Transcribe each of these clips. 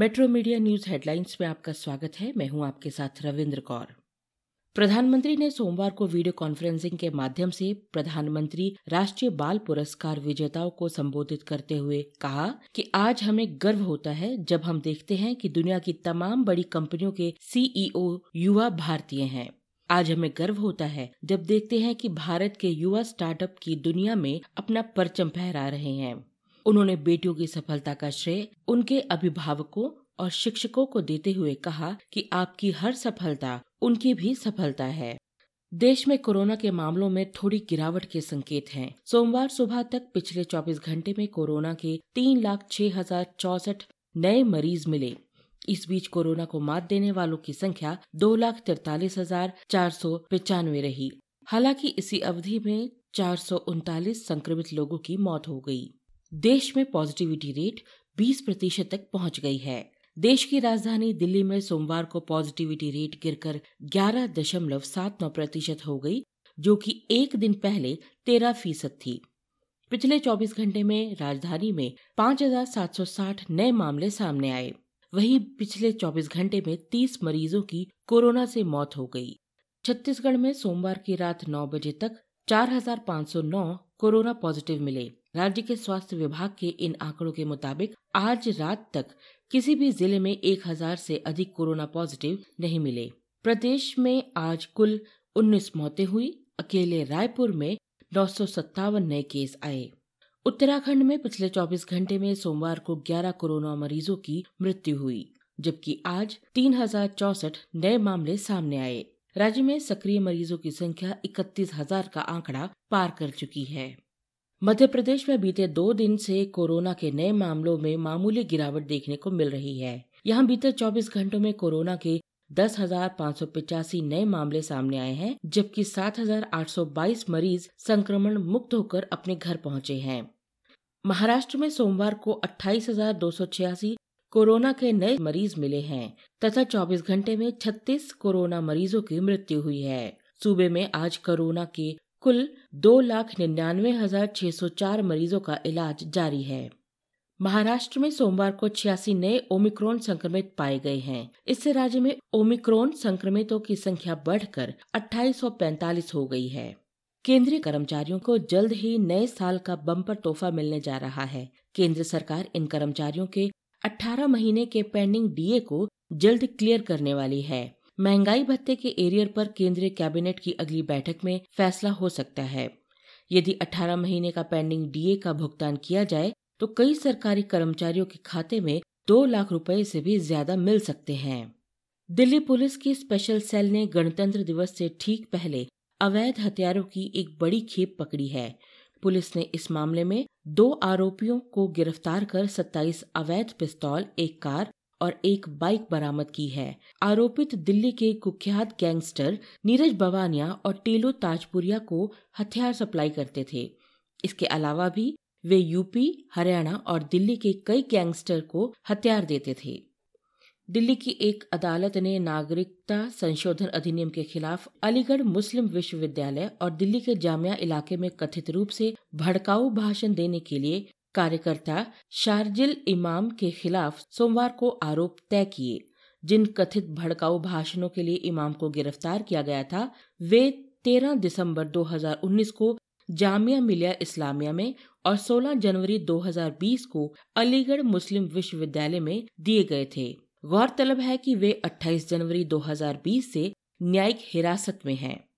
Metro media news headlines में आपका स्वागत है। मैं हूँ आपके साथ रविंद्र कौर। प्रधानमंत्री ने सोमवार को वीडियो कॉन्फ्रेंसिंग के माध्यम से प्रधानमंत्री राष्ट्रीय बाल पुरस्कार विजेताओं को संबोधित करते हुए कहा कि आज हमें गर्व होता है जब हम देखते हैं कि दुनिया की तमाम बड़ी कंपनियों के सीईओ युवा भारतीय हैं। आज हमें गर्व होता है जब देखते हैं कि भारत के युवा स्टार्टअप की दुनिया में अपना परचम फहरा रहे हैं। उन्होंने बेटियों की सफलता का श्रेय उनके अभिभावकों और शिक्षकों को देते हुए कहा कि आपकी हर सफलता उनकी भी सफलता है। देश में कोरोना के मामलों में थोड़ी गिरावट के संकेत हैं। सोमवार सुबह तक पिछले 24 घंटे में कोरोना के तीन लाख छह हज़ार चौसठ नए मरीज़ मिले। इस बीच कोरोना को मात देने वालों की संख्या दो लाख तिरतालीस हज़ार चार सौ पचानवे रही। हालाँकि इसी अवधि में चार सौ उनतालीस संक्रमित लोगों की मौत हो गई। देश में पॉजिटिविटी रेट 20 प्रतिशत तक पहुँच गई है। देश की राजधानी दिल्ली में सोमवार को पॉजिटिविटी रेट गिरकर ग्यारह दशमलव सात नौ प्रतिशत हो गई जो कि एक दिन पहले तेरह फ़ीसद थी। पिछले 24 घंटे में राजधानी में 5,760 नए मामले सामने आए। वहीं पिछले 24 घंटे में 30 मरीजों की कोरोना से मौत हो गई। छत्तीसगढ़ में सोमवार की रात 9 बजे तक 4,509 कोरोना पॉजिटिव मिले। राज्य के स्वास्थ्य विभाग के इन आंकड़ों के मुताबिक आज रात तक किसी भी ज़िले में 1000 से अधिक कोरोना पॉजिटिव नहीं मिले। प्रदेश में आज कुल 19 मौतें हुई, अकेले रायपुर में नौ सौ सत्तावन नए केस आए। उत्तराखंड में पिछले 24 घंटे में सोमवार को 11 कोरोना मरीजों की मृत्यु हुई, जबकि आज तीन नए मामले सामने आए। राज्य में सक्रिय मरीजों की संख्या इकतीस हज़ार का आंकड़ा पार कर चुकी है। मध्य प्रदेश में बीते दो दिन से कोरोना के नए मामलों में मामूली गिरावट देखने को मिल रही है। यहाँ बीते 24 घंटों में कोरोना के दस हज़ार पाँच सौ पिचासी नए मामले सामने आए हैं, जबकि सात हज़ार आठ सौ बाईस मरीज़ संक्रमण मुक्त होकर अपने घर पहुँचे हैं। महाराष्ट्र में सोमवार को अट्ठाईस हज़ार दो सौ छियासी कोरोना के नए मरीज़ मिले हैं, तथा 24 घंटे में 36 कोरोना मरीजों की मृत्यु हुई है। सूबे में आज कोरोना के कुल दो लाख निन्यानवे हज़ार छह सौ चार मरीजों का इलाज जारी है। महाराष्ट्र में सोमवार को छियासी नए ओमिक्रोन संक्रमित पाए गए हैं। इससे राज्य में ओमिक्रोन संक्रमितों की संख्या बढ़कर 2845 हो गई है। केंद्रीय कर्मचारियों को जल्द ही नए साल का बम्पर तोहफा मिलने जा रहा है। केंद्र सरकार इन कर्मचारियों के 18 महीने के पेंडिंग डीए को जल्द क्लियर करने वाली है। महँगाई भत्ते के एरियर पर केंद्रीय कैबिनेट की अगली बैठक में फैसला हो सकता है। यदि 18 महीने का पेंडिंग डीए का भुगतान किया जाए तो कई सरकारी कर्मचारियों के खाते में दो लाख रुपए से भी ज़्यादा मिल सकते हैं। दिल्ली पुलिस की स्पेशल सेल ने गणतंत्र दिवस से ठीक पहले अवैध हथियारों की एक बड़ी खेप पकड़ी है। पुलिस ने इस मामले में दो आरोपियों को गिरफ़्तार कर 27 अवैध पिस्तौल, एक कार और एक बाइक बरामद की है। आरोपित दिल्ली के कुख्यात गैंगस्टर नीरज बवानिया और टेलो ताजपुरिया को हथियार सप्लाई करते थे। इसके अलावा भी वे यूपी, हरियाणा और दिल्ली के कई गैंगस्टर को हथियार देते थे। दिल्ली की एक अदालत ने नागरिकता संशोधन अधिनियम के खिलाफ अलीगढ़ मुस्लिम विश्वविद्यालय और दिल्ली के जामिया इलाके में कथित रूप से भड़काऊ भाषण देने के लिए कार्यकर्ता शारजिल इमाम के खिलाफ सोमवार को आरोप तय किए जिन कथित भड़काऊ भाषणों के लिए इमाम को गिरफ़्तार किया गया था, वे 13 दिसंबर 2019 को जामिया मिलिया इस्लामिया में और 16 जनवरी 2020 को अलीगढ़ मुस्लिम विश्वविद्यालय में दिए गए थे गौरतलब है कि वे 28 जनवरी 2020 से न्यायिक हिरासत में हैं।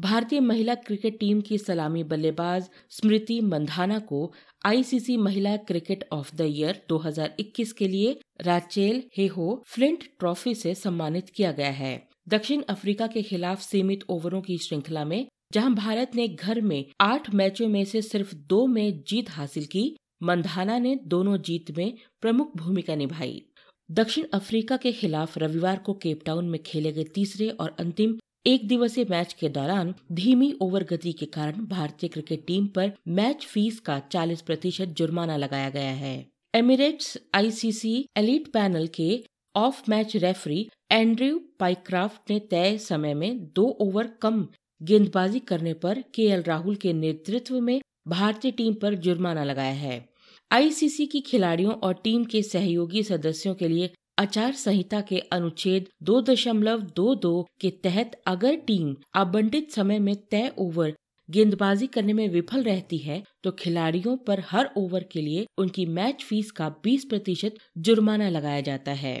भारतीय महिला क्रिकेट टीम की सलामी बल्लेबाज स्मृति मंधाना को आईसीसी महिला क्रिकेट ऑफ़ द ईयर 2021 के लिए राचेल हेहो फ्लिंट ट्रॉफी से सम्मानित किया गया है। दक्षिण अफ्रीका के खिलाफ सीमित ओवरों की श्रृंखला में, जहाँ भारत ने घर में आठ मैचों में से सिर्फ़ दो में जीत हासिल की, मंधाना ने दोनों जीत में प्रमुख भूमिका निभाई। दक्षिण अफ्रीका के खिलाफ रविवार को केपटाउन में खेले गए तीसरे और अंतिम एक दिवसीय मैच के दौरान धीमी ओवर गति के कारण भारतीय क्रिकेट टीम पर मैच फ़ीस का 40 प्रतिशत जुर्माना लगाया गया है। एमिरेट्स आईसीसी एलिट पैनल के of match referee Andrew Pycroft ने तय समय में दो ओवर कम गेंदबाजी करने पर के राहुल के नेतृत्व में भारतीय टीम पर जुर्माना लगाया है। आईसीसी की खिलाड़ियों और टीम के सहयोगी सदस्यों के लिए आचार संहिता के अनुच्छेद दो दशमलव दो दो के तहत अगर टीम आवंटित समय में तय ओवर गेंदबाजी करने में विफल रहती है तो खिलाड़ियों पर हर ओवर के लिए उनकी मैच फ़ीस का 20 प्रतिशत जुर्माना लगाया जाता है।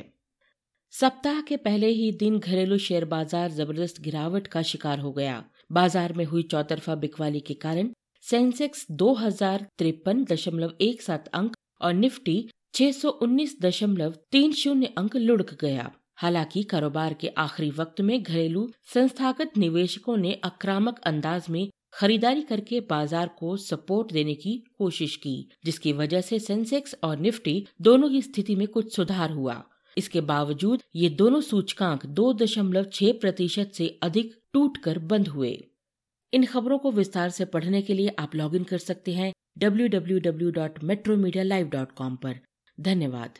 सप्ताह के पहले ही दिन घरेलू शेयर बाज़ार ज़बरदस्त गिरावट का शिकार हो गया। बाज़ार में हुई चौतरफा बिकवाली के कारण सेंसेक्स दो हज़ार तिरपन दशमलव एक सात अंक और निफ्टी छह सौ उन्नीस दशमलव तीन शून्य अंक लुढ़क गया। हालाँकि कारोबार के आखिरी वक्त में घरेलू संस्थागत निवेशकों ने आक्रामक अंदाज में खरीदारी करके बाज़ार को सपोर्ट देने की कोशिश की, जिसकी वजह से सेंसेक्स और निफ्टी दोनों की स्थिति में कुछ सुधार हुआ। इसके बावजूद ये दोनों सूचकांक दो दशमलव छह प्रतिशत से अधिक टूट कर बंद हुए। इन खबरों को विस्तार से पढ़ने के लिए आप लॉगिन कर सकते हैं www.metromedia.live.com पर। धन्यवाद।